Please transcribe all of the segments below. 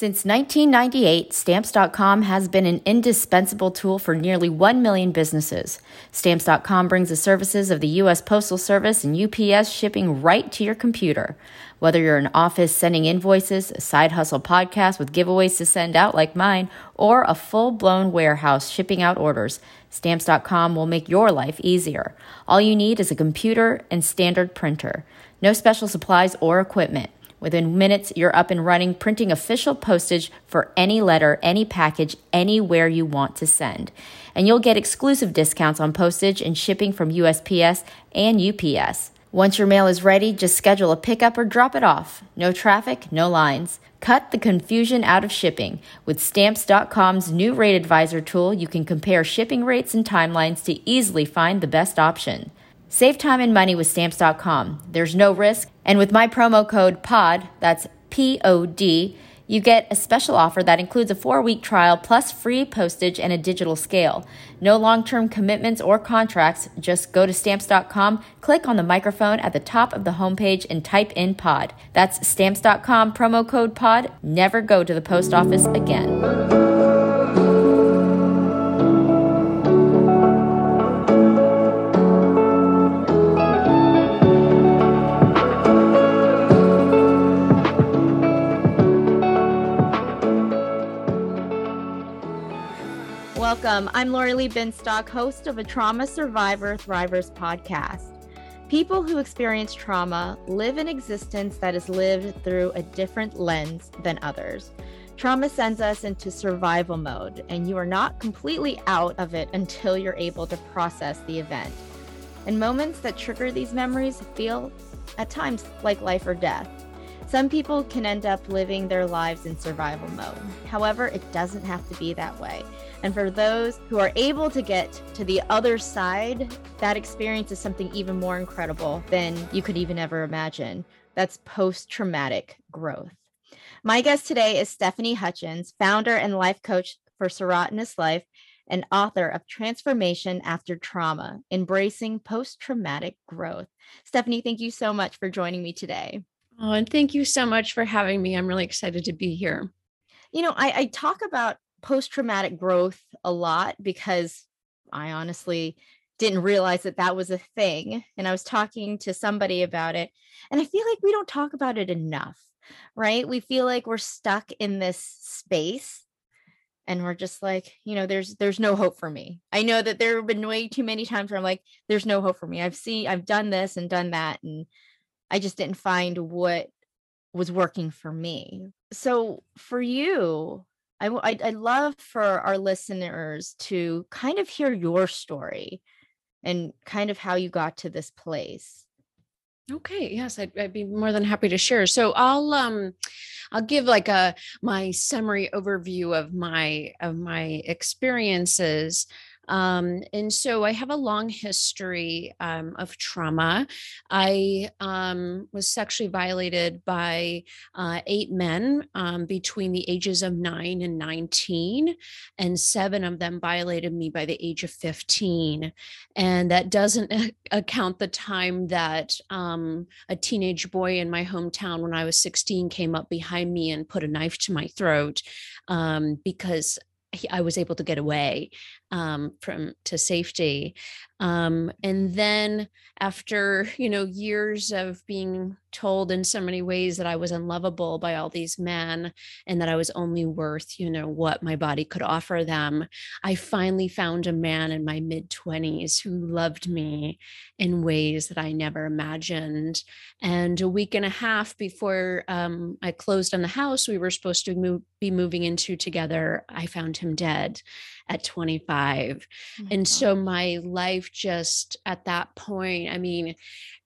Since 1998, Stamps.com has been an indispensable tool for nearly 1 million businesses. Stamps.com brings the services of the U.S. Postal Service and UPS shipping right to your computer. Whether you're an office sending invoices, a side hustle podcast with giveaways to send out like mine, or a full blown warehouse shipping out orders, Stamps.com will make your life easier. All you need is a computer and standard printer. No special supplies or equipment. Within minutes, you're up and running, printing official postage for any letter, any package, anywhere you want to send. And you'll get exclusive discounts on postage and shipping from USPS and UPS. Once your mail is ready, just schedule a pickup or drop it off. No traffic, no lines. Cut the confusion out of shipping. With Stamps.com's new rate advisor tool, you can compare shipping rates and timelines to easily find the best option. Save time and money with Stamps.com. There's no risk. And with my promo code POD, that's P O D, you get a special offer that includes a four week trial plus free postage and a digital scale. No long term commitments or contracts. Just go to Stamps.com, click on the microphone at the top of the homepage, and type in POD. That's Stamps.com, promo code POD. Never go to the post office again. Welcome. I'm Lori Lee Binstock, host of a Trauma Survivor Thrivers podcast. People who experience trauma live an existence that is lived through a different lens than others. Trauma sends us into survival mode, and you are not completely out of it until you're able to process the event. And moments that trigger these memories feel at times like life or death. Some people can end up living their lives in survival mode. However, it doesn't have to be that way. And for those who are able to get to the other side, that experience is something even more incredible than you could even ever imagine. That's post traumatic growth. My guest today is Stephanie Hutchins, founder and life coach for Serotinous Life and author of Transformation After Trauma Embracing Post Traumatic Growth. Stephanie, thank you so much for joining me today. Oh, and thank you so much for having me. I'm really excited to be here. You know, I, I talk about post traumatic growth a lot because I honestly didn't realize that that was a thing. And I was talking to somebody about it. And I feel like we don't talk about it enough, right? We feel like we're stuck in this space and we're just like you know there's there's no hope for me i know that there have been way too many times where i'm like there's no hope for me i've seen i've done this and done that and i just didn't find what was working for me so for you I, I I love for our listeners to kind of hear your story and kind of how you got to this place. Okay, yes, I'd, I'd, be more than happy to share. So I'll um I'll give like a my summary overview of my of my experiences um, and so I have a long history um, of trauma. I um, was sexually violated by uh, eight men um, between the ages of nine and 19, and seven of them violated me by the age of 15. And that doesn't account the time that um, a teenage boy in my hometown when I was 16 came up behind me and put a knife to my throat um, because I was able to get away um, from to safety. Um, and then after you know years of being told in so many ways that I was unlovable by all these men and that I was only worth you know what my body could offer them, I finally found a man in my mid twenties who loved me in ways that I never imagined. And a week and a half before um, I closed on the house we were supposed to move, be moving into together, I found him dead at 25. Oh and God. so my life just at that point, I mean,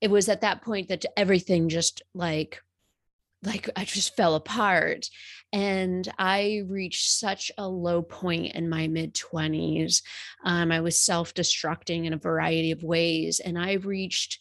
it was at that point that everything just like like I just fell apart. And I reached such a low point in my mid 20s. Um, I was self destructing in a variety of ways. And I reached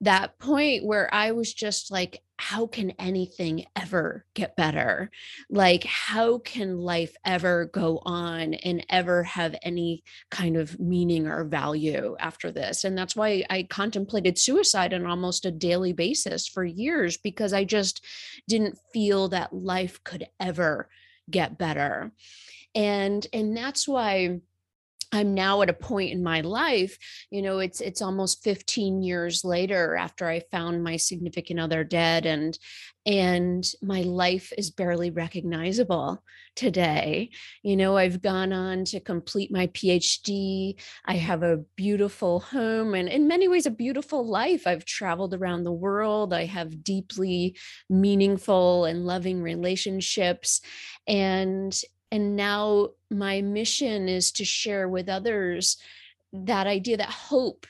that point where I was just like how can anything ever get better? Like, how can life ever go on and ever have any kind of meaning or value after this? And that's why I contemplated suicide on almost a daily basis for years because I just didn't feel that life could ever get better. And and that's why I'm now at a point in my life, you know, it's it's almost 15 years later after I found my significant other dead and and my life is barely recognizable today. You know, I've gone on to complete my PhD. I have a beautiful home and in many ways a beautiful life. I've traveled around the world. I have deeply meaningful and loving relationships and and now my mission is to share with others that idea that hope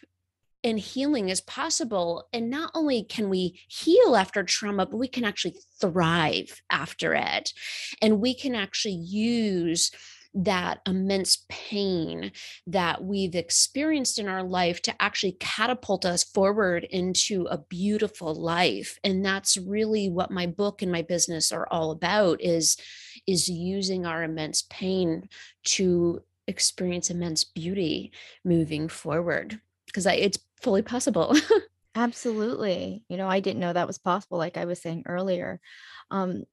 and healing is possible. And not only can we heal after trauma, but we can actually thrive after it. And we can actually use that immense pain that we've experienced in our life to actually catapult us forward into a beautiful life. And that's really what my book and my business are all about is is using our immense pain to experience immense beauty moving forward because it's fully possible. Absolutely. You know i didn't know that was possible like i was saying earlier. Um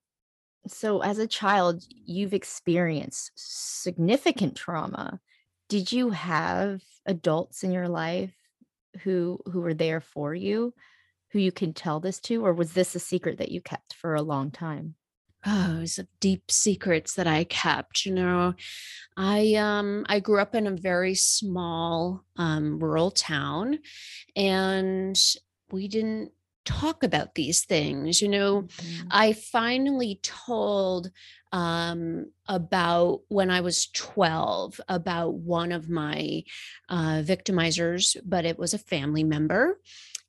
so as a child you've experienced significant trauma did you have adults in your life who who were there for you who you can tell this to or was this a secret that you kept for a long time oh, of deep secrets that I kept. You know, I um I grew up in a very small um, rural town, and we didn't talk about these things. You know, mm-hmm. I finally told um, about when I was 12 about one of my uh, victimizers, but it was a family member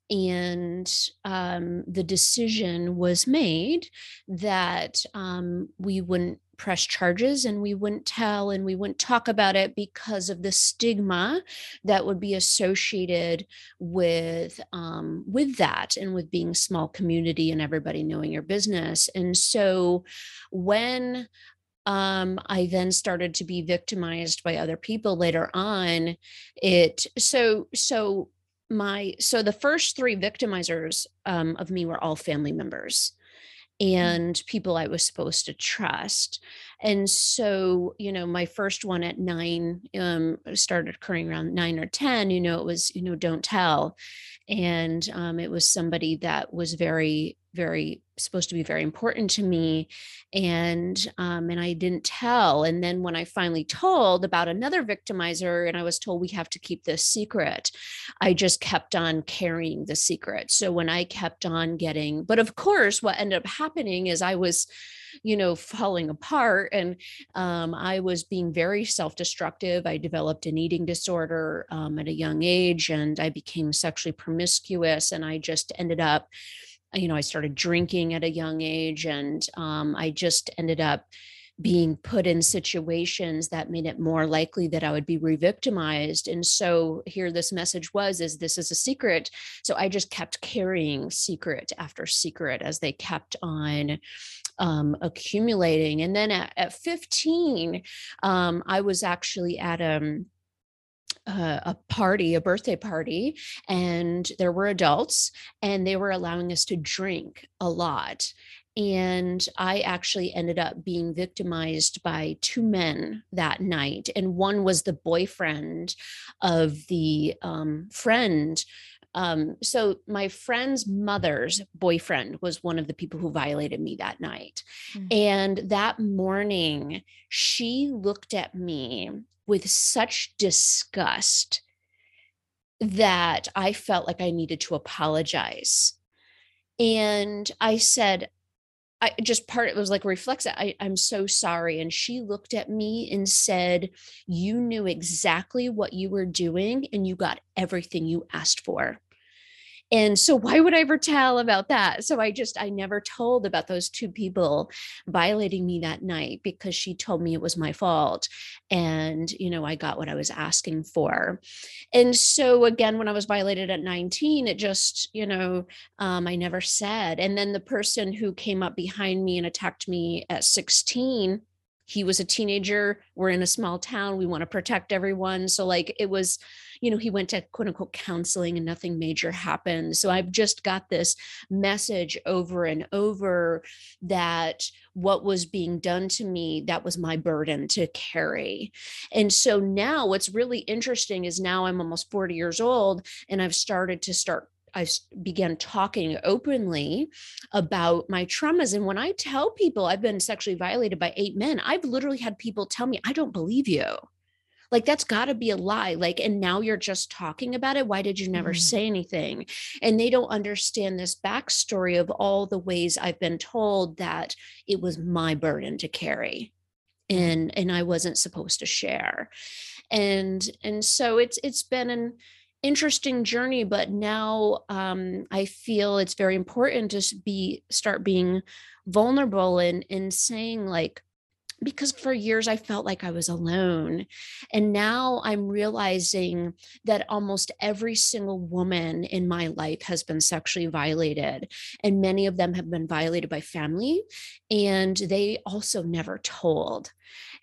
and um, the decision was made that um, we wouldn't press charges and we wouldn't tell and we wouldn't talk about it because of the stigma that would be associated with um, with that and with being small community and everybody knowing your business and so when um, I then started to be victimized by other people later on. It so so my so the first three victimizers um, of me were all family members. And people I was supposed to trust. And so, you know, my first one at nine um, started occurring around nine or 10, you know, it was, you know, don't tell. And um, it was somebody that was very very supposed to be very important to me and um, and i didn't tell. And then when i finally told about another victimizer and i was told we have to keep this secret i just kept on carrying the secret. So when i kept on getting but of course what ended up happening is i was you know falling apart and um, i was being very self-destructive. I developed an eating disorder um, at a young age and i became sexually promiscuous and i just ended up you know, I started drinking at a young age and um, I just ended up being put in situations that made it more likely that I would be re-victimized. And so here this message was is this is a secret. So I just kept carrying secret after secret as they kept on um, accumulating. And then at, at 15, um, I was actually at a um, uh, a party, a birthday party, and there were adults, and they were allowing us to drink a lot. And I actually ended up being victimized by two men that night. And one was the boyfriend of the um, friend um, so my friend's mother's boyfriend was one of the people who violated me that night. Mm-hmm. And that morning, she looked at me with such disgust that I felt like I needed to apologize. And I said, I just part it was like reflects it. I, I'm so sorry. And she looked at me and said, You knew exactly what you were doing and you got everything you asked for. And so why would i ever tell about that? So i just i never told about those two people violating me that night because she told me it was my fault. And you know i got what i was asking for. And so again when i was violated at 19 it just you know um, i never said. And then the person who came up behind me and attacked me at 16 he was a teenager we're in a small town we want to protect everyone. So like it was you know he went to quote unquote counseling and nothing major happened. So i've just got this message over and over that what was being done to me that was my burden to carry. And so now what's really interesting is now i'm almost 40 years old and i've started to start I began talking openly about my traumas. And when I tell people I've been sexually violated by eight men, I've literally had people tell me, I don't believe you. Like, that's got to be a lie. Like, and now you're just talking about it. Why did you never mm. say anything? And they don't understand this backstory of all the ways I've been told that it was my burden to carry and and I wasn't supposed to share. And and so it's it's been an interesting journey but now um, i feel it's very important to be start being vulnerable and and saying like because for years I felt like I was alone. And now I'm realizing that almost every single woman in my life has been sexually violated. And many of them have been violated by family, and they also never told.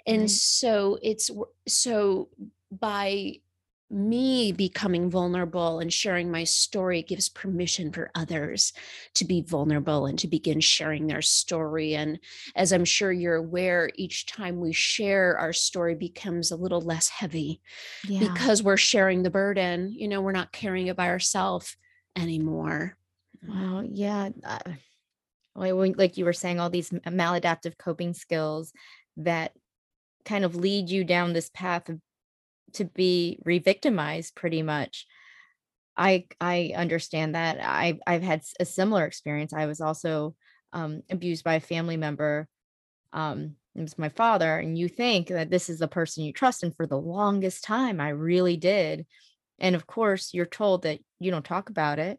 And right. so it's so by me becoming vulnerable and sharing my story gives permission for others to be vulnerable and to begin sharing their story and as i'm sure you're aware each time we share our story becomes a little less heavy yeah. because we're sharing the burden you know we're not carrying it by ourselves anymore wow yeah uh, like you were saying all these maladaptive coping skills that kind of lead you down this path of to be re-victimized pretty much. I i understand that. I i've had a similar experience. I was also um, abused by a family member um it was my father and you think that this is the person you trust and for the longest time i really did. And of course you're told that you don't talk about it.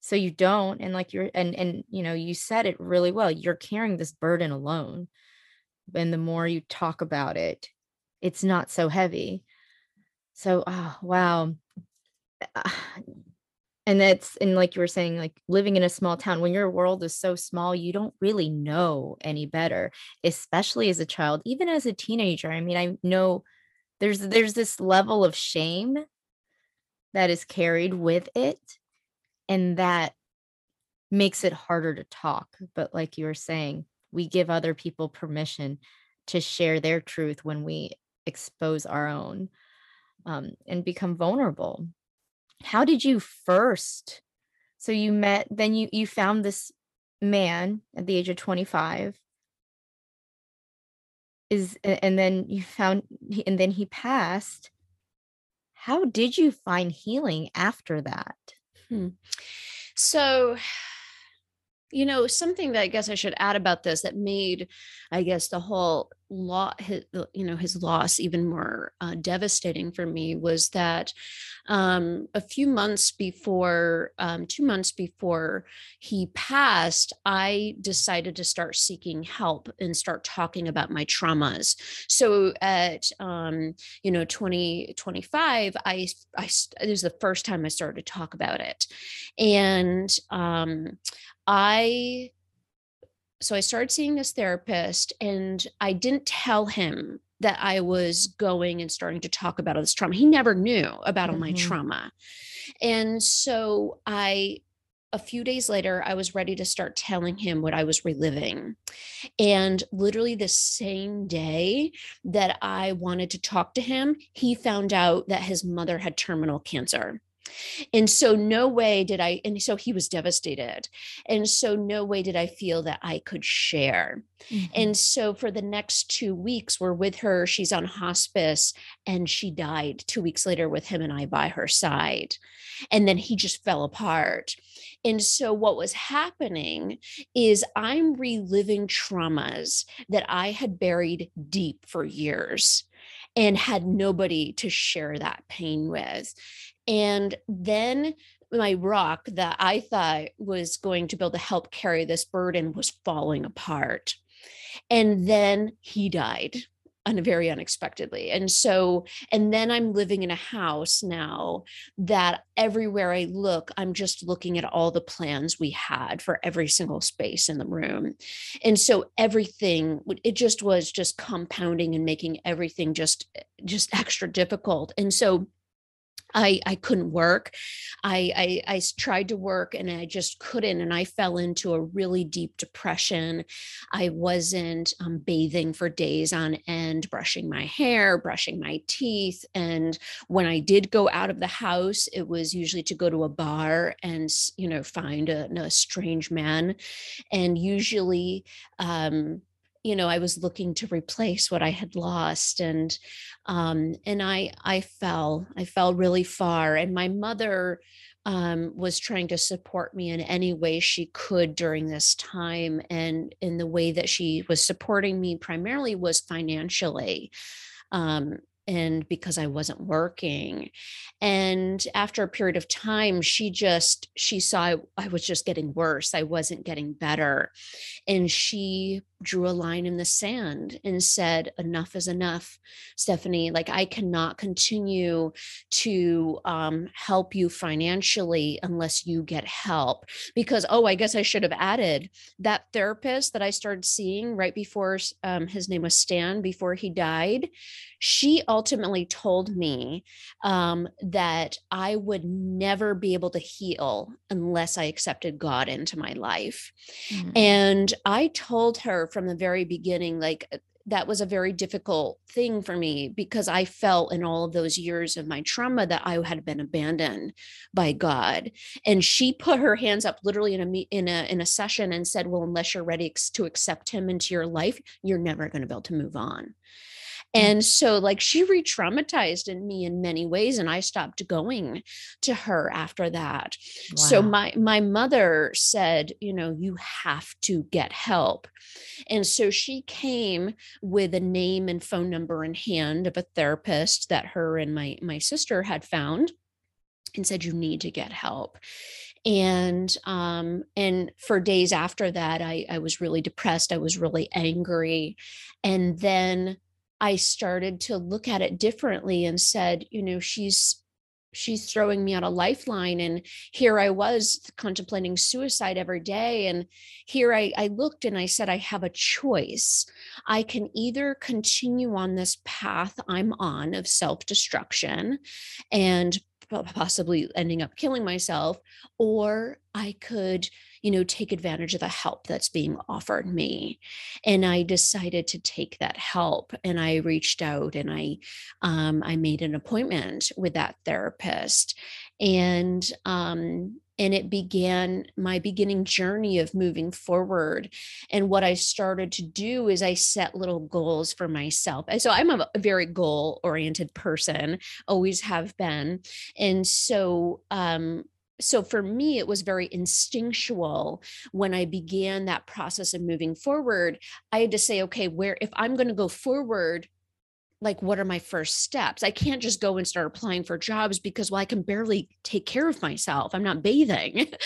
So you don't and like you're and and you know you said it really well you're carrying this burden alone. And the more you talk about it it's not so heavy so, oh, wow. Ah, and that's, and like you were saying, like living in a small town, when your world is so small, you don't really know any better, especially as a child, even as a teenager. I mean, I know there's there's this level of shame that is carried with it and that makes it harder to talk but like you were saying we give other people permission to share their truth when we expose our own um, and become vulnerable. How did you first? So you met, then you you found this man at the age of 25 is and then you found and then he passed how did you find healing after that hmm. so you know something that i guess i should add about this that made i guess the whole law his, you know his loss even more uh, devastating for me was that um, a few months before um, two months before he passed i decided to start seeking help and start talking about my traumas. So at um, you know 2025 I, I it was the first time i started to talk about it. And um, i so I started seeing this therapist and I didn't tell him that I was going and starting to talk about all this trauma. He never knew about all mm-hmm. my trauma. And so I a few days later, I was ready to start telling him what I was reliving. And literally the same day that I wanted to talk to him, he found out that his mother had terminal cancer. And so, no way did I, and so he was devastated. And so, no way did I feel that I could share. Mm-hmm. And so, for the next two weeks, we're with her. She's on hospice and she died two weeks later with him and I by her side. And then he just fell apart. And so, what was happening is I'm reliving traumas that I had buried deep for years and had nobody to share that pain with. And then my rock that I thought was going to be able to help carry this burden was falling apart. And then he died un- very unexpectedly. And so, and then I'm living in a house now that everywhere I look, I'm just looking at all the plans we had for every single space in the room. And so everything, it just was just compounding and making everything just, just extra difficult. And so, I, I couldn't work. I, I, I tried to work and I just couldn't. And I fell into a really deep depression. I wasn't um, bathing for days on end, brushing my hair, brushing my teeth. And when I did go out of the house, it was usually to go to a bar and, you know, find a, a strange man. And usually, um, you know i was looking to replace what i had lost and um and i i fell i fell really far and my mother um, was trying to support me in any way she could during this time and in the way that she was supporting me primarily was financially um, and because I wasn't working. And after a period of time, she just she saw I, I, was just getting worse. I wasn't getting better. And she drew a line in the sand and said, Enough is enough, Stephanie. Like, I cannot continue to um, help you financially unless you get help. Because, oh, I guess I should have added that therapist that I started seeing right before um, his name was Stan, before he died. She ultimately told me um, that I would never be able to heal unless I accepted God into my life. Mm-hmm. And I told her, from the very beginning like uh, that was a very difficult thing for me because I felt in all of those years of my trauma that I had been abandoned by God. And she put her hands up literally in a in a in a session and said, "Well, unless you're ready to accept him into your life, you're never going to be able to move on." Mm. And so, like, she re traumatized in me in many ways, and I stopped going to her after that. Wow. So, my, my mother said, You know, you have to get help. And so she came with a name and phone number in hand of a therapist that her and my, my sister had found and said, You need to get help and um and for days after that i i was really depressed i was really angry and then I started to look at it differently and said, you know, she's she's throwing me out a lifeline and here i was contemplating suicide every day and here I, I looked and i said i have a choice. I can either continue on this path i'm on of self-destruction and possibly ending up killing myself or i could you know take advantage of the help that's being offered me. And i decided to take that help and i reached out and i um, i made an appointment with that therapist. And um, and it began my beginning journey of moving forward. And what i started to do is i set little goals for myself. And so i'm a, very goal oriented person always have been. And so um so for me it was very instinctual when i began that process of moving forward i had to say okay where if i'm going to go forward like what are my first steps? I can't just go and start applying for jobs because well i can barely take care of myself. I'm not bathing.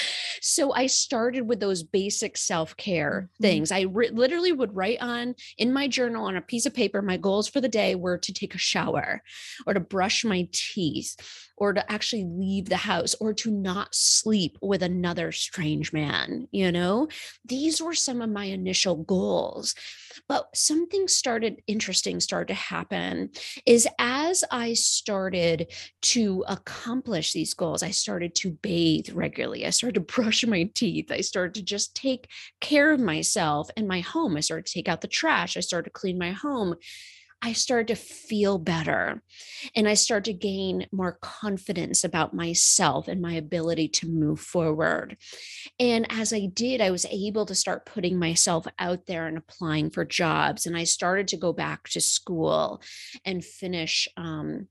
So i started with those basic self-care mm-hmm. things. I re- literally would write on in my journal on a piece of paper my goals for the day were to take a shower or to brush my teeth or to actually leave the house or to not sleep with another strange man you know these were some of my initial goals but something started interesting started to happen is as I started to accomplish these goals, I started to bathe regularly. I started to brush my teeth. I started to just take care of myself and my home. I started to take out the trash. I started to clean my home. I started to feel better and I started to gain more confidence about myself and my ability to move forward. And as I did, I was able to start putting myself out there and applying for jobs. And I started to go back to school and finish. Um,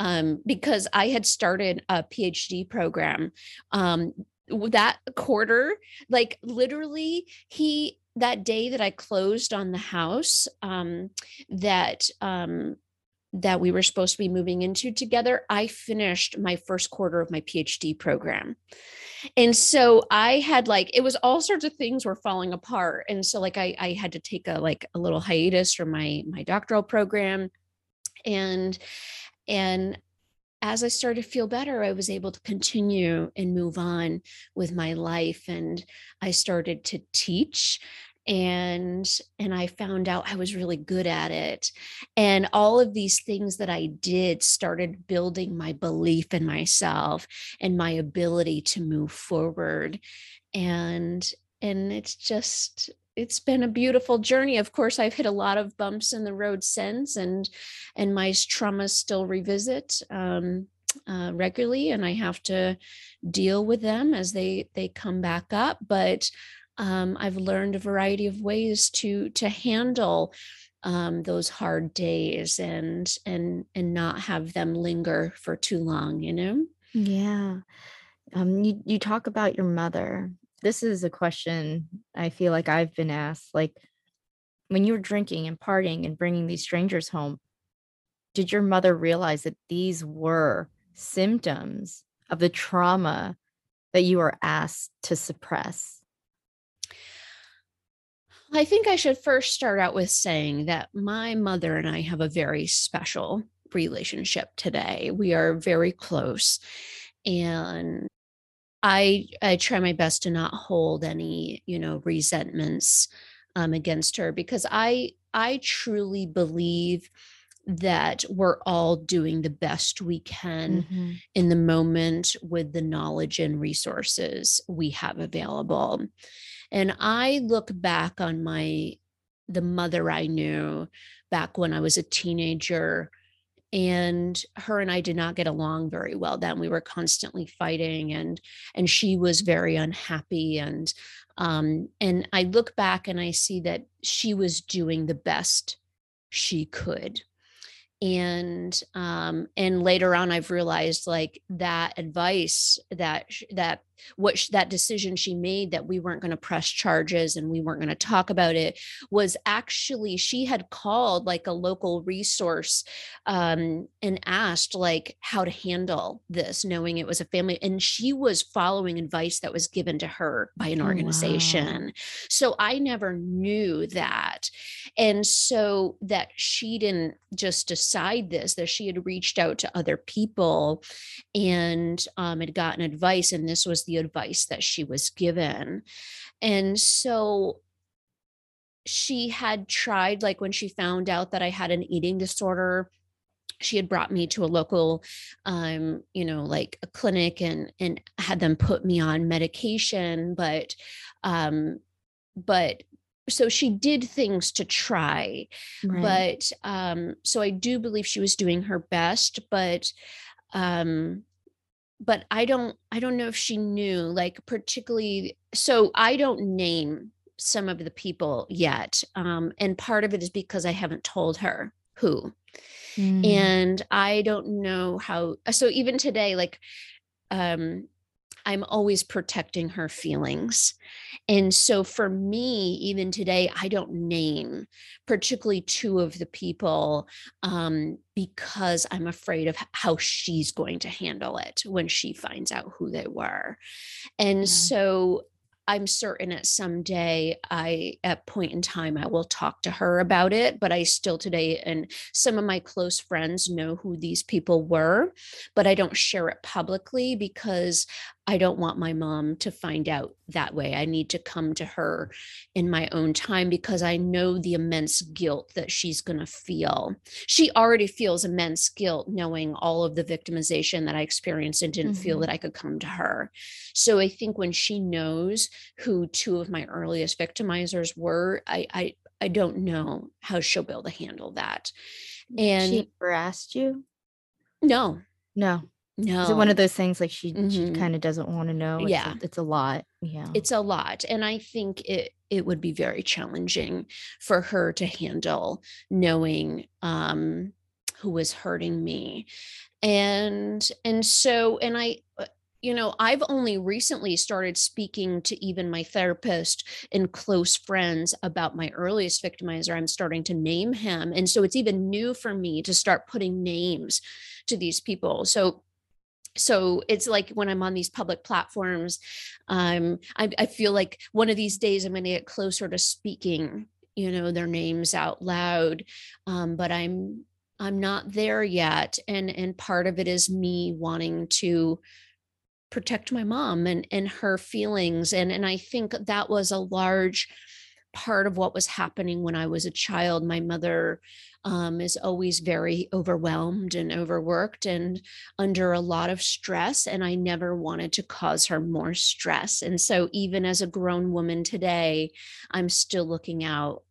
um, because I had started a PhD program um, that quarter, like literally, he that day that I closed on the house, um, that um, that we were supposed to be moving into together, I finished my first quarter of my PhD program. And so I had like it was all sorts of things were falling apart. And so like I I had to take a like a little hiatus from my my doctoral program and and as I started to feel better, I was able to continue and move on with my life. And I started to teach and and i found out i was really good at it and all of these things that i did started building my belief in myself and my ability to move forward and and it's just it's been a beautiful journey. Of course i've hit a lot of bumps in the road since and and my traumas still revisit um, uh, regularly and i have to deal with them as they they come back up but um, I've learned a variety of ways to to handle um, those hard days and and and not have them linger for too long. You know. Yeah. Um, you you talk about your mother. This is a question I feel like I've been asked. Like when you were drinking and partying and bringing these strangers home, did your mother realize that these were symptoms of the trauma that you were asked to suppress? I think I should first start out with saying that my mother and I have a very special relationship today. We are very close and I I try my best to not hold any, you know, resentments um, against her because I I truly believe that we're all doing the best we can mm-hmm. in the moment with the knowledge and resources we have available. And I look back on my the mother I knew back when I was a teenager and her and I did not get along very well then. We were constantly fighting and and she was very unhappy and um and I look back and I see that she was doing the best she could. And um and later on i've realized like that advice that that what sh- that decision she made that we weren't going to press charges and we weren't going to talk about it was actually she had called like a local resource um, and asked like how to handle this knowing it was a family and she was following advice that was given to her by an organization oh, wow. so i never knew that and so that she didn't just decide this that she had reached out to other people and um, had gotten advice and this was the advice that she was given. And so she had tried, like when she found out that I had an eating disorder, she had brought me to a local um you know like a clinic and and had them put me on medication but um but so she did things to try right. but um so i do believe she was doing her best but um but I don't I don't know if she knew like particularly so I don't name some of the people yet um and part of it is because I haven't told her who mm. and I don't know how so even today like um I'm always protecting her feelings. And so for me, even today, I don't name particularly two of the people um, because I'm afraid of how she's going to handle it when she finds out who they were. And yeah. so I'm certain at some day I at point in time I will talk to her about it but I still today and some of my close friends know who these people were but I don't share it publicly because I don't want my mom to find out that way. I need to come to her in my own time because I know the immense guilt that she's going to feel. She already feels immense guilt knowing all of the victimization that I experienced and didn't mm-hmm. feel that I could come to her. So I think when she knows who two of my earliest victimizers were, I I I don't know how she'll be able to handle that. And she ever asked you? No. No. No. Is it one of those things like she mm-hmm. she kind of doesn't want to know? It's yeah. A, it's a lot. Yeah. It's a lot. And I think it it would be very challenging for her to handle knowing um who was hurting me. And and so and I uh, you know, I've only recently started speaking to even my therapist and close friends about my earliest victimizer. I'm starting to name him. And so it's even new for me to start putting names to these people. So so it's like when i'm on these public platforms um, I, I feel like one of these days i'm going to get closer to speaking you know their names out loud um, but i'm i'm not there yet and and part of it is me wanting to protect my mom and and her feelings and and I think that was a large part of what was happening when I was a child my mother um, is always very overwhelmed and overworked and under a lot of stress and I never wanted to cause her more stress and so even as a grown woman today I'm still looking out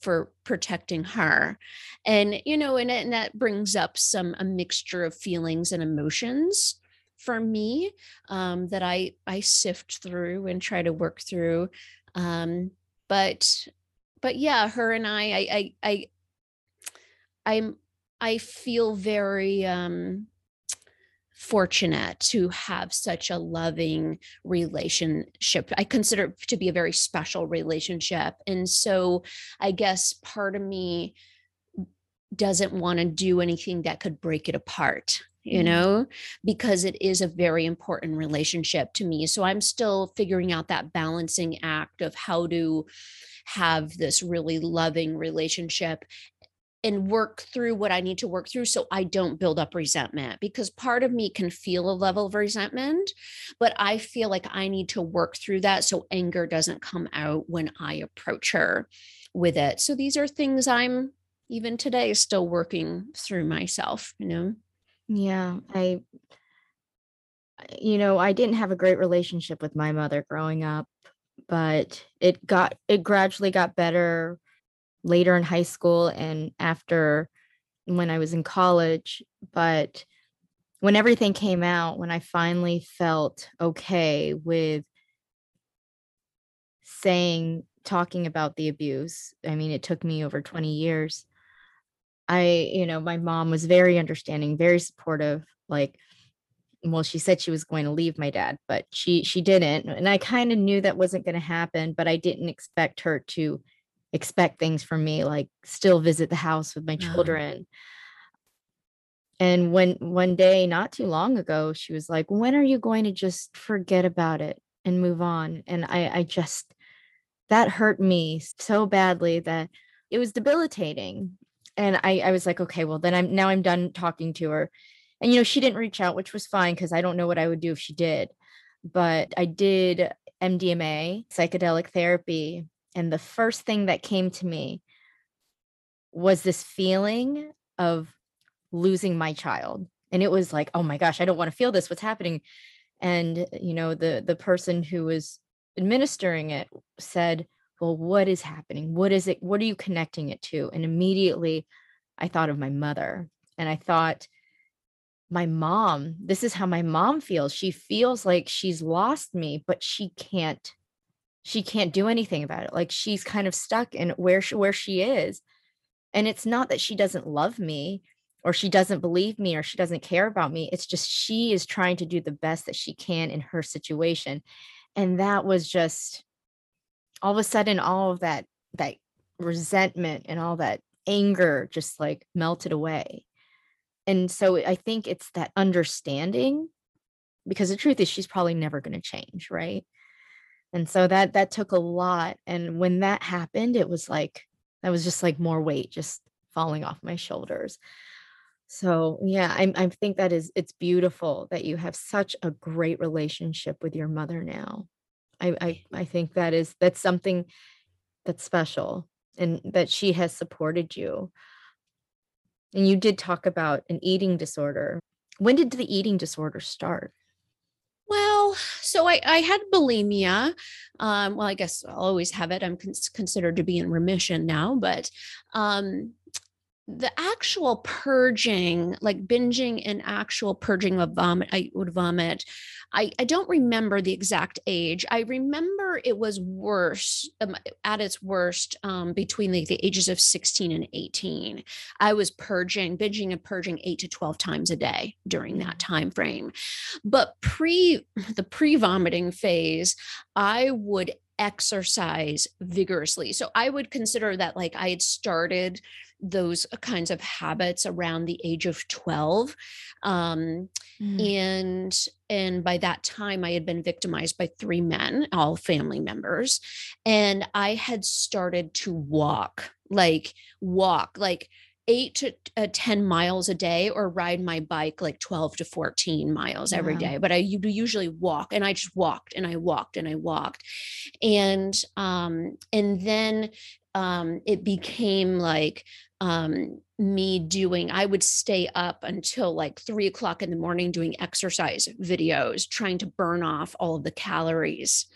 for protecting her and you know and, and that brings up some a mixture of feelings and emotions for me um, that I I sift through and try to work through. Um, but but yeah, her and I I I, I I'm I feel very um, fortunate to have such a loving relationship. I consider it to be a very special relationship. And so I guess part of me doesn't want to do anything that could break it apart you mm-hmm. know, because it is a very important relationship to me. So I'm still figuring out that balancing act of how to have this really loving relationship and work through what I need to work through so I don't build up resentment because part of me can feel a level of resentment, but I feel like I need to work through that so anger doesn't come out when I approach her with it. So these are things I'm even today still working through myself, you know. Yeah, I you know, I didn't have a great relationship with my mother growing up, but it got it gradually got better later in high school and after when I was in college, but when everything came out, when I finally felt okay with saying talking about the abuse, I mean, it took me over 20 years I, you know, my mom was very understanding, very supportive. Like, well, she said she was going to leave my dad, but she she didn't, and I kind of knew that wasn't going to happen. But I didn't expect her to expect things from me, like still visit the house with my uh-huh. children. And when one day, not too long ago, she was like, "When are you going to just forget about it and move on?" And I, I just that hurt me so badly that it was debilitating and I, I was like, okay, well then I'm now I'm done talking to her. And you know, she didn't reach out, which was fine because I don't know what I would do if she did. But I did MDMA, psychedelic therapy, and the first thing that came to me was this feeling of losing my child. And it was like, oh my gosh, I don't want to feel this. What's happening? And you know, the the person who was administering it said, well, what is happening? What is it? What are you connecting it to? And immediately I thought of my mother and I thought, my mom, this is how my mom feels. She feels like she's lost me, but she can't she can't do anything about it. Like she's kind of stuck in where she, where she is. And it's not that she doesn't love me or she doesn't believe me or she doesn't care about me. It's just she is trying to do the best that she can in her situation. And that was just all of a sudden all of that that resentment and all that anger just like melted away. And so i think it's that understanding because the truth is she's probably never going to change right? And so that that took a lot and when that happened it was like that was just like more weight just falling off my shoulders. So yeah I, I think that is it's beautiful that you have such a great relationship with your mother now I, I I think that is that's something that's special and that she has supported you. And you did talk about an eating disorder. When did the eating disorder start? Well, so I, I had bulimia. Um, well, I guess I'll always have it. I'm con- considered to be in remission now, but um, the actual purging, like binging and actual purging of vomit, I would vomit. I, I don't remember the exact age. I remember it was worse um, at its worst um, between the, the ages of 16 and 18. I was purging, binging and purging eight to 12 times a day during that mm. time frame. But pre the pre-vomiting phase, I would exercise vigorously. So I would consider that like I had started those kinds of habits around the age of 12 um, mm. and and by that time i had been victimized by three men all family members and i had started to walk like walk like eight to uh, 10 miles a day or ride my bike like 12 to 14 miles every day. But I usually walk and I just walked and I walked and I walked. And, um, and then, um, it became like, um, me doing, I would stay up until like three o'clock in the morning doing exercise videos, trying to burn off all of the calories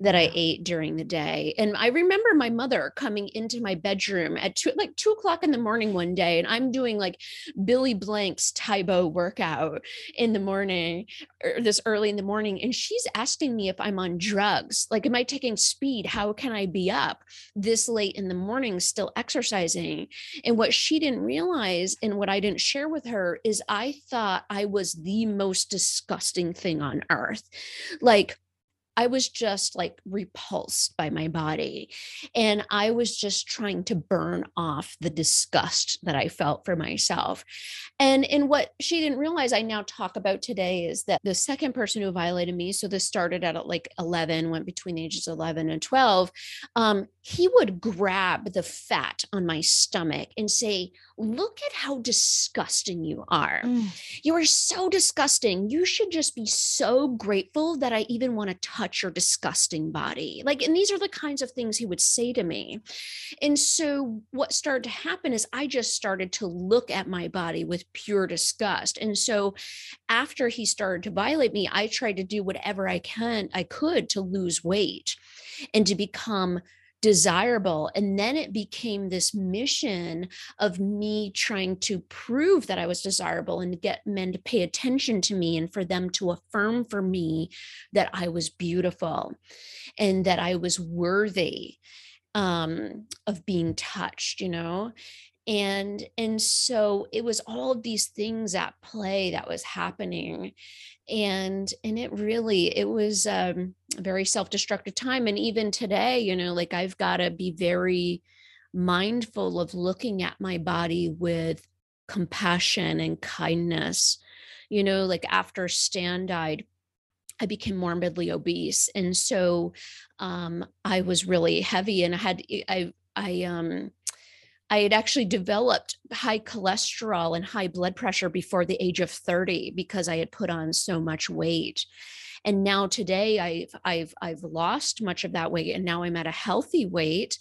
that I ate during the day. And I remember my mother coming into my bedroom at two, like two o'clock in the morning one day, and I'm doing like Billy Blanks' Tae Bo workout in the morning, or er, this early in the morning. And she's asking me if I'm on drugs. Like, am I taking speed? How can I be up this late in the morning still exercising? And what she didn't realize and what I didn't share with her is I thought I was the most disgusting thing on earth. Like, I was just like repulsed by my body. And I was just trying to burn off the disgust that I felt for myself. And in what she didn't realize, I now talk about today is that the second person who violated me, so this started at like 11, went between the ages 11 and 12, um, he would grab the fat on my stomach and say, Look at how disgusting you are. Mm. You are so disgusting. You should just be so grateful that I even want to touch touch your disgusting body. Like, and these are the kinds of things he would say to me. And so what started to happen is I just started to look at my body with pure disgust. And so after he started to violate me, I tried to do whatever I can, I could to lose weight and to become desirable. And then it became this mission of me trying to prove that I was desirable and get men to pay attention to me and for them to affirm for me that I was beautiful and that I was worthy um, of being touched, you know? And and so it was all of these things at play that was happening and and it really it was um, a very self-destructive time and even today you know like i've got to be very mindful of looking at my body with compassion and kindness you know like after stan died I became morbidly obese. And so um, I was really heavy and I had, I, I, um, I had actually developed high cholesterol and high blood pressure before the age of 30 because I had put on so much weight. And now today I've I've I've lost much of that weight and now I'm at a healthy weight.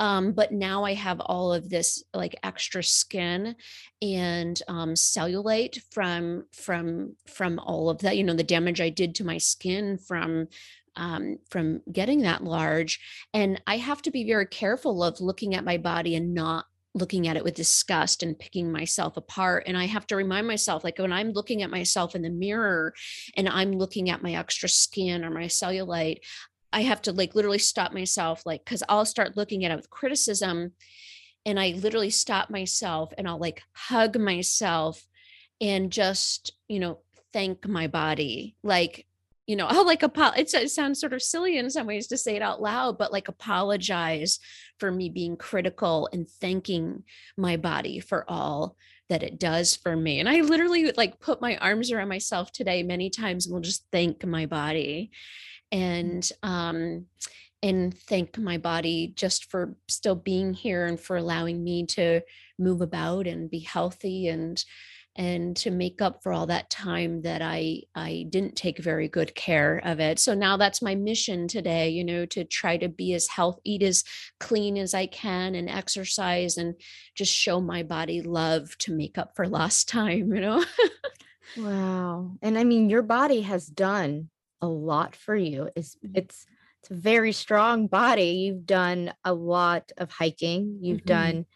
Um, but now I have all of this like extra skin and um, cellulite from from from all of that, you know, the damage I did to my skin from um, from getting that large. And I have to be very careful of looking at my body and not looking at it with disgust and picking myself apart. And I have to remind myself, like when I'm looking at myself in the mirror and I'm looking at my extra skin or my cellulite, I have to like literally stop myself, like, because I'll start looking at it with criticism. And I literally stop myself and I'll like hug myself and just, you know, thank my body. Like, you know, I'll like apologize. It sounds sort of silly in some ways to say it out loud, but like apologize for me being critical and thanking my body for all that it does for me. And I literally like put my arms around myself today many times and will just thank my body and um and thank my body just for still being here and for allowing me to move about and be healthy and and to make up for all that time that I I didn't take very good care of it. So now that's my mission today, you know, to try to be as health eat as clean as I can and exercise and just show my body love to make up for lost time, you know. wow. And I mean your body has done a lot for you. It's mm-hmm. it's it's a very strong body. You've done a lot of hiking. You've mm-hmm. done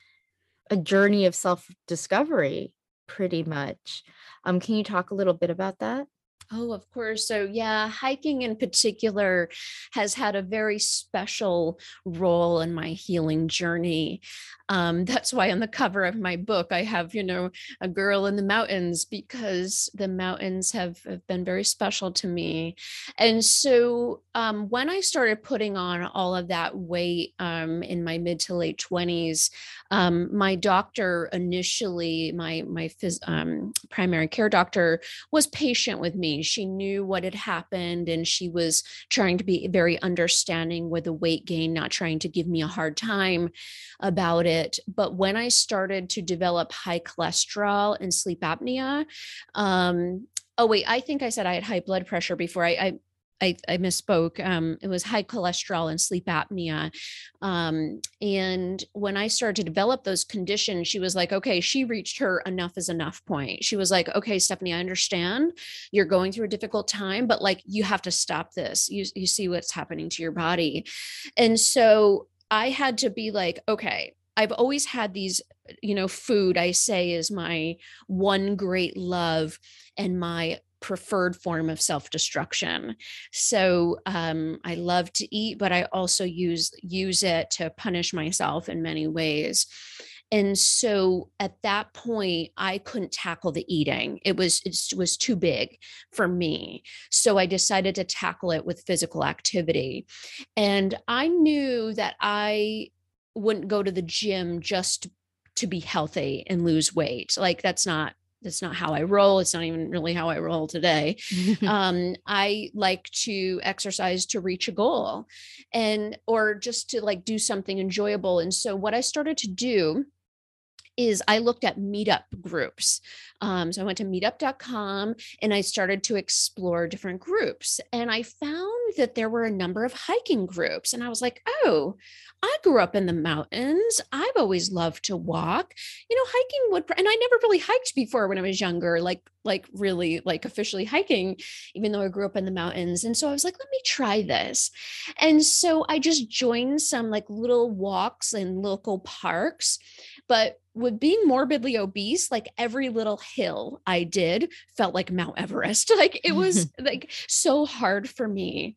a journey of self discovery, pretty much. Um, can you talk a little bit about that? Oh, of course. So, yeah, hiking in particular has had a very special role in my healing journey. Um, that's why on the cover of my book, I have, you know, a girl in the mountains because the mountains have, have been very special to me. And so, um, when I started putting on all of that weight um, in my mid to late 20s, um, my doctor initially, my, my phys- um, primary care doctor, was patient with me she knew what had happened and she was trying to be very understanding with the weight gain, not trying to give me a hard time about it. But when I started to develop high cholesterol and sleep apnea, um, oh wait, I think I said I had high blood pressure before. I, I I, I misspoke. Um, it was high cholesterol and sleep apnea. Um, and when I started to develop those conditions, she was like, okay, she reached her enough is enough point. She was like, okay, Stephanie, I understand you're going through a difficult time, but like you have to stop this. You, you see what's happening to your body. And so I had to be like, okay, I've always had these, you know, food I say is my one great love and my preferred form of self-destruction. So um, i love to eat but i also use use it to punish myself in many ways. And so at that point i couldn't tackle the eating. It was it was too big for me. So i decided to tackle it with physical activity. And i knew that i wouldn't go to the gym just to be healthy and lose weight. Like that's not that's not how I roll. It's not even really how I roll today. um, I like to exercise to reach a goal and or just to like do something enjoyable. And so what I started to do is I looked at meetup groups. Um, so I went to meetup.com and I started to explore different groups. And I found that there were a number of hiking groups. And I was like, oh, I grew up in the mountains. I've always loved to walk. You know, hiking would, and I never really hiked before when I was younger, like, like really like officially hiking, even though I grew up in the mountains. And so I was like, let me try this. And so I just joined some like little walks in local parks. But with being morbidly obese, like every little hill I did felt like Mount Everest. Like it was like so hard for me.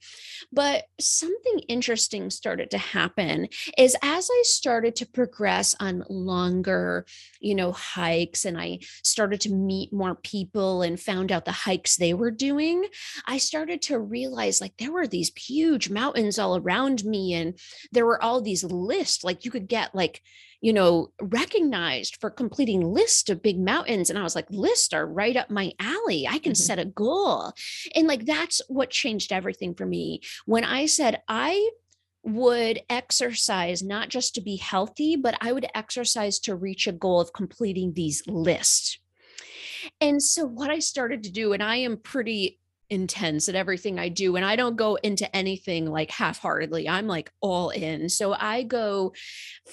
But something interesting started to happen is as I started to progress on longer, you know, hikes and I started to meet more people and found out the hikes they were doing, I started to realize like there were these huge mountains all around me and there were all these lists like you could get like you know, recognized for completing list of big mountains. And I was like, lists are right up my alley. I can mm-hmm. set a goal. And like, that's what changed everything for me. When I said, I would exercise not just to be healthy, but I would exercise to reach a goal of completing these lists. And so, what I started to do, and I am pretty intense at everything I do. And I don't go into anything like half heartedly. I'm like all in. So I go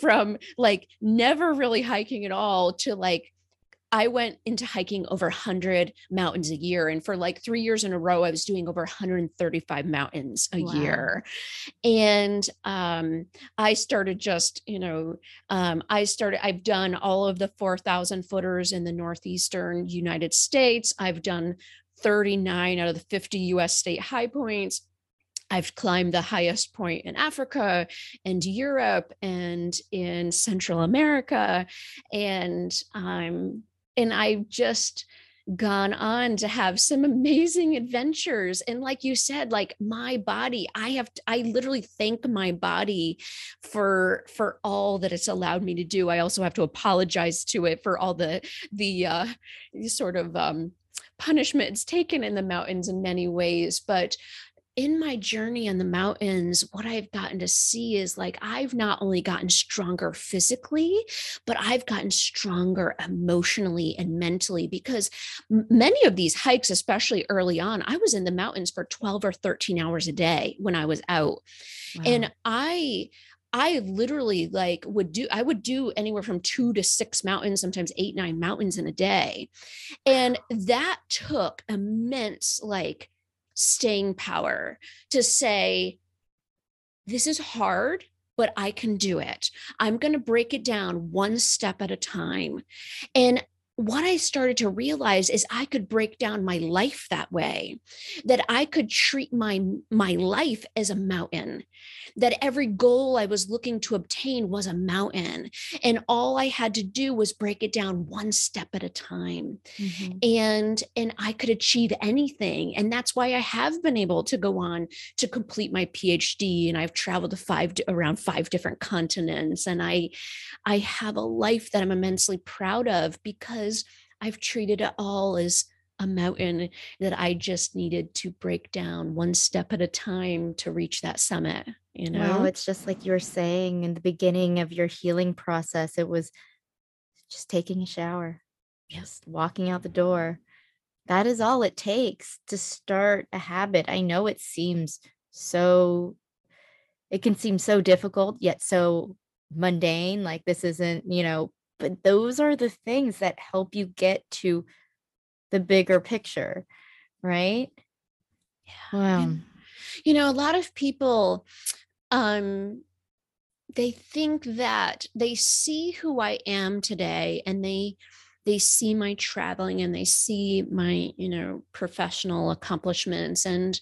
from like never really hiking at all to like, I went into hiking over 100 mountains a year. And for like three years in a row, I was doing over 135 mountains a wow. year. And um, I started just, you know, um, I started, I've done all of the 4,000 footers in the Northeastern United States. I've done 39 out of the 50 US state high points. I've climbed the highest point in Africa and Europe and in Central America. And I'm and I've just gone on to have some amazing adventures and like you said like my body i have i literally thank my body for for all that it's allowed me to do i also have to apologize to it for all the the uh sort of um punishment it's taken in the mountains in many ways but in my journey in the mountains, what I've gotten to see is like I've not only gotten stronger physically, but I've gotten stronger emotionally and mentally because many of these hikes, especially early on, I was in the mountains for 12 or 13 hours a day when I was out. Wow. And I, I literally like would do I would do anywhere from 2 to 6 mountains sometimes 8 9 mountains in a day and that took immense like staying power to say this is hard but I can do it. I'm going to break it down one step at a time. And what I started to realize is I could break down my life that way, that I could treat my my life as a mountain, that every goal I was looking to obtain was a mountain, and all I had to do was break it down one step at a time, mm-hmm. and and I could achieve anything, and that's why I have been able to go on to complete my PhD, and I've traveled to five around five different continents, and I I have a life that I'm immensely proud of because because I've treated it all as a mountain that I just needed to break down one step at a time to reach that summit. You know, well, it's just like you were saying in the beginning of your healing process, it was just taking a shower, just walking out the door. That is all it takes to start a habit. I know it seems so, it can seem so difficult, yet so mundane. Like this isn't, you know, but those are the things that help you get to the bigger picture right? Yeah wow. you know a lot of people um they think that they see who i am today and they they see my traveling and they see my you know professional accomplishments and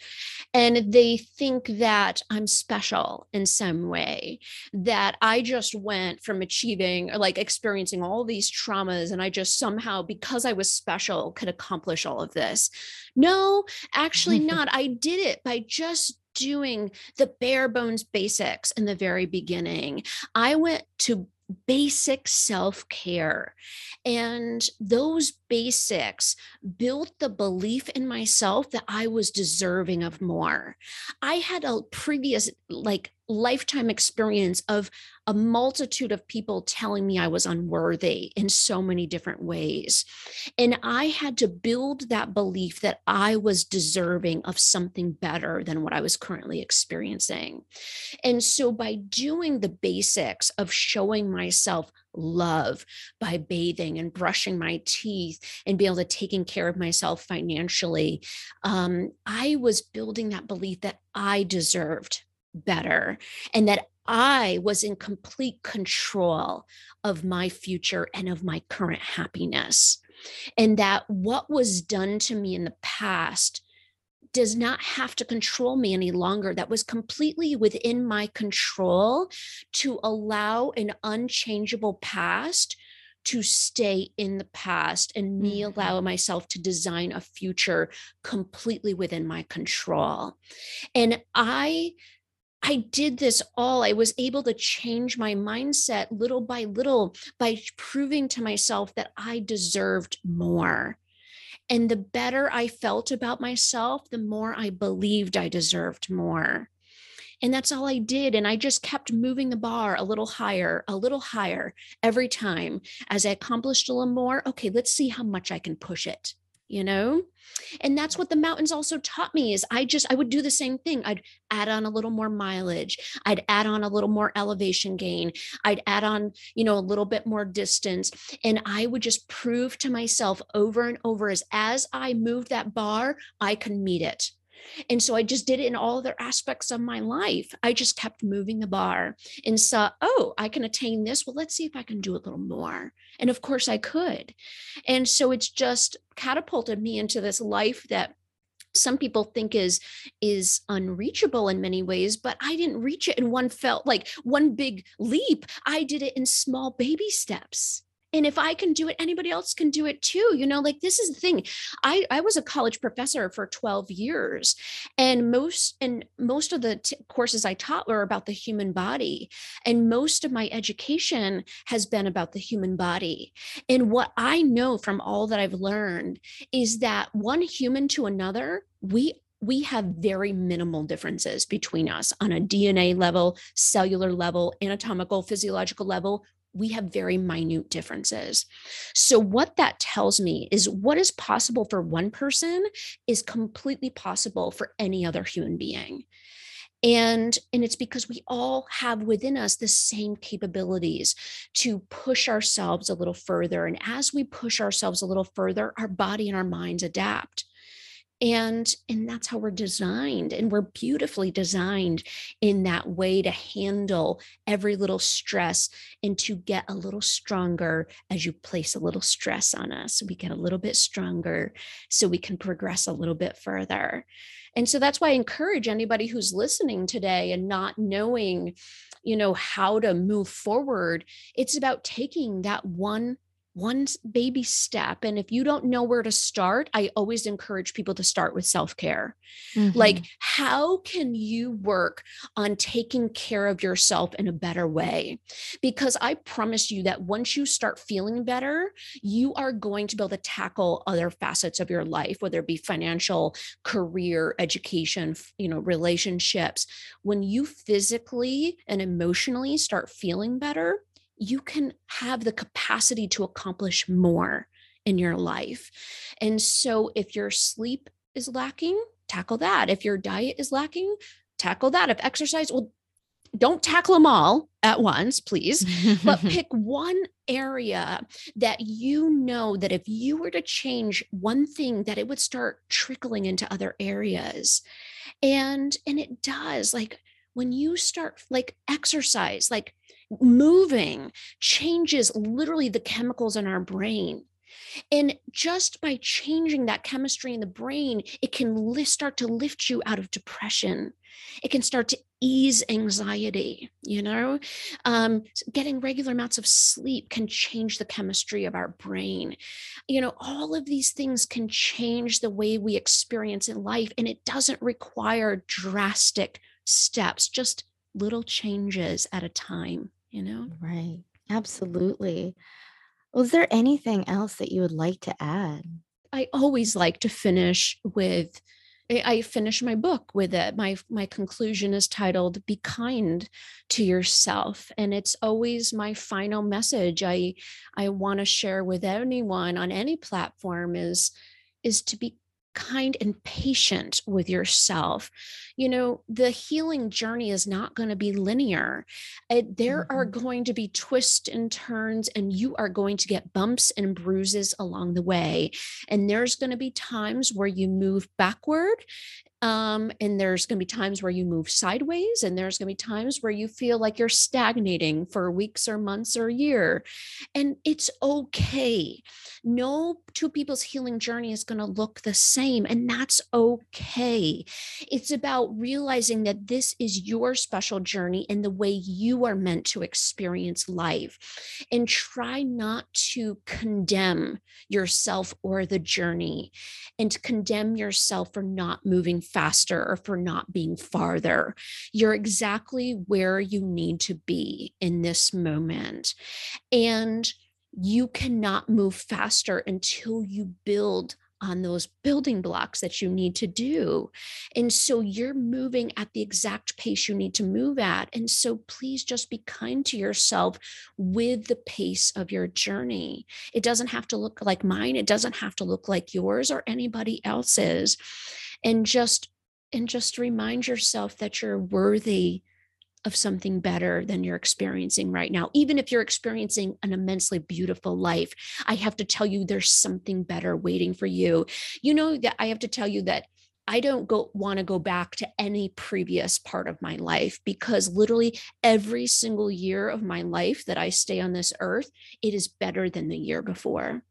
and they think that i'm special in some way that i just went from achieving or like experiencing all these traumas and i just somehow because i was special could accomplish all of this. No actually mm-hmm. not. I did it by just doing the bare bones basics in the very beginning. I went to basic self care. And those basics built the belief in myself that I was deserving of more. I had a previous, like, lifetime experience of a multitude of people telling me I was unworthy in so many different ways. And I had to build that belief that I was deserving of something better than what I was currently experiencing. And so by doing the basics of showing myself love by bathing and brushing my teeth and being able to taking care of myself financially um, i was building that belief that i deserved better and that I was in complete control of my future and of my current happiness. And that what was done to me in the past does not have to control me any longer. That was completely within my control to allow an unchangeable past to stay in the past and me mm-hmm. allow myself to design a future completely within my control. And I I did this all. I was able to change my mindset little by little by proving to myself that I deserved more. And the better I felt about myself, the more I believed I deserved more. And that's all I did. And I just kept moving the bar a little higher, a little higher every time. As I accomplished a little more, okay, let's see how much I can push it you know? And that's what the mountains also taught me is i just i would do the same thing. I'd add on a little more mileage. I'd add on a little more elevation gain. I'd add on you know a little bit more distance. And i would just prove to myself over and over as as i moved that bar i can meet it and so I just did it in all other aspects of my life. I just kept moving the bar and saw, oh, I can attain this. Well, let's see if I can do a little more. And of course I could. And so it's just catapulted me into this life that some people think is is unreachable in many ways but i didn't reach it in one felt like one big leap i did it in small baby steps and if i can do it anybody else can do it too you know like this is the thing. I i was a college professor for 12 years and most and most of the t- courses i taught were about the human body and most of my education has been about the human body. And what i know from all that i've learned is that one human to another we we have very minimal differences between us on a DNA level, cellular level, anatomical, physiological level we have very minute differences. So, what that tells me is what is possible for one person is completely possible for any other human being. And, and it's because we all have within us the same capabilities to push ourselves a little further. And as we push ourselves a little further, our body and our minds adapt and and that's how we're designed and we're beautifully designed in that way to handle every little stress and to get a little stronger as you place a little stress on us. We get a little bit stronger so we can progress a little bit further. And so that's why i encourage anybody who's listening today and not knowing you know how to move forward it's about taking that one one baby step. And if you don't know where to start, I always encourage people to start with self care. Mm-hmm. Like, how can you work on taking care of yourself in a better way? Because I promise you that once you start feeling better, you are going to be able to tackle other facets of your life, whether it be financial, career, education, you know, relationships. When you physically and emotionally start feeling better, you can have the capacity to accomplish more in your life. And so if your sleep is lacking, tackle that. If your diet is lacking, tackle that. If exercise, well, don't tackle them all at once, please, but pick one area that you know that if you were to change one thing that it would start trickling into other areas. And and it does like when you start like exercise, like moving changes literally the chemicals in our brain. And just by changing that chemistry in the brain, it can start to lift you out of depression. It can start to ease anxiety, you know? Um, getting regular amounts of sleep can change the chemistry of our brain. You know, all of these things can change the way we experience in life, and it doesn't require drastic steps, just little changes at a time you know? Right. Absolutely. Was there anything else that you would like to add? I always like to finish with eh, I finish my book with it. My my conclusion is titled "Be kind to yourself," and it's always my final message. I I want to share with anyone on any platform is is to be kind and patient with yourself. You know, the healing journey is not going to be linear. It, there mm-hmm. are going to be twists and turns, and you are going to get bumps and bruises along the way. And there's going to be times where you move backward, um, and there's going to be times where you move sideways, and there's going to be times where you feel like you're stagnating for weeks or months or a year. And it's okay. No two people's healing journey is going to look the same, and that's okay. It's about realizing that this is your special journey and the way you are meant to experience life. And try not to condemn yourself or the journey and to condemn yourself for not moving faster or for not being farther. You're exactly where you need to be in this moment. And you cannot move faster until you build on those building blocks that you need to do. And so you're moving at the exact pace you need to move at. And so please just be kind to yourself with the pace of your journey. It doesn't have to look like mine, it doesn't have to look like yours or anybody else's. And just and just remind yourself that you're worthy of something better than you're experiencing right now. Even if you're experiencing an immensely beautiful life, I have to tell you there's something better waiting for you. You know that I have to tell you that I don't go want to go back to any previous part of my life because literally every single year of my life that I stay on this earth, it is better than the year before.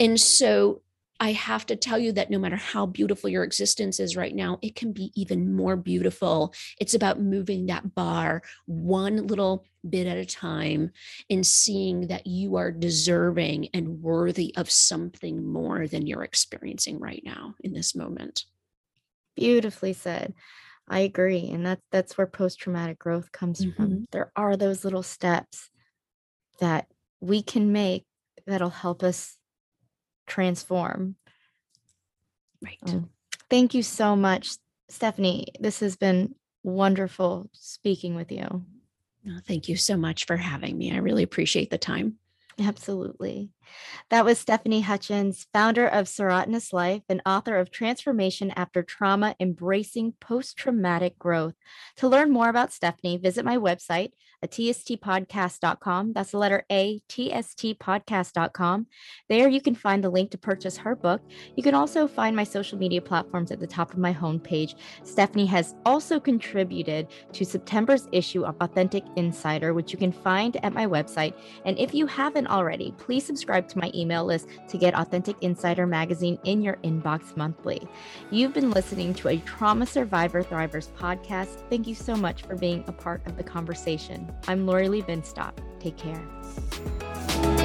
And so I have to tell you that no matter how beautiful your existence is right now, it can be even more beautiful. It's about moving that bar one little bit at a time and seeing that you are deserving and worthy of something more than you're experiencing right now in this moment. Beautifully said. I agree. And that's that's where post-traumatic growth comes mm-hmm. from. There are those little steps that we can make that'll help us transform. Right. Um, thank you so much, Stephanie. This has been wonderful speaking with you. Oh, thank you so much for having me. I really appreciate the time. Absolutely. That was Stephanie Hutchins, founder of Serotinous Life and author of Transformation After Trauma Embracing Post Traumatic Growth. To learn more about Stephanie, visit my website at tstpodcast.com. That's the letter A, tstpodcast.com. There you can find the link to purchase her book. You can also find my social media platforms at the top of my homepage. Stephanie has also contributed to September's issue of Authentic Insider, which you can find at my website. And if you haven't already, please subscribe to my email list to get Authentic Insider magazine in your inbox monthly. You've been listening to a Trauma Survivor Thrivers podcast. Thank you so much for being a part of the conversation. I'm Lori Lee Binstock. Take care.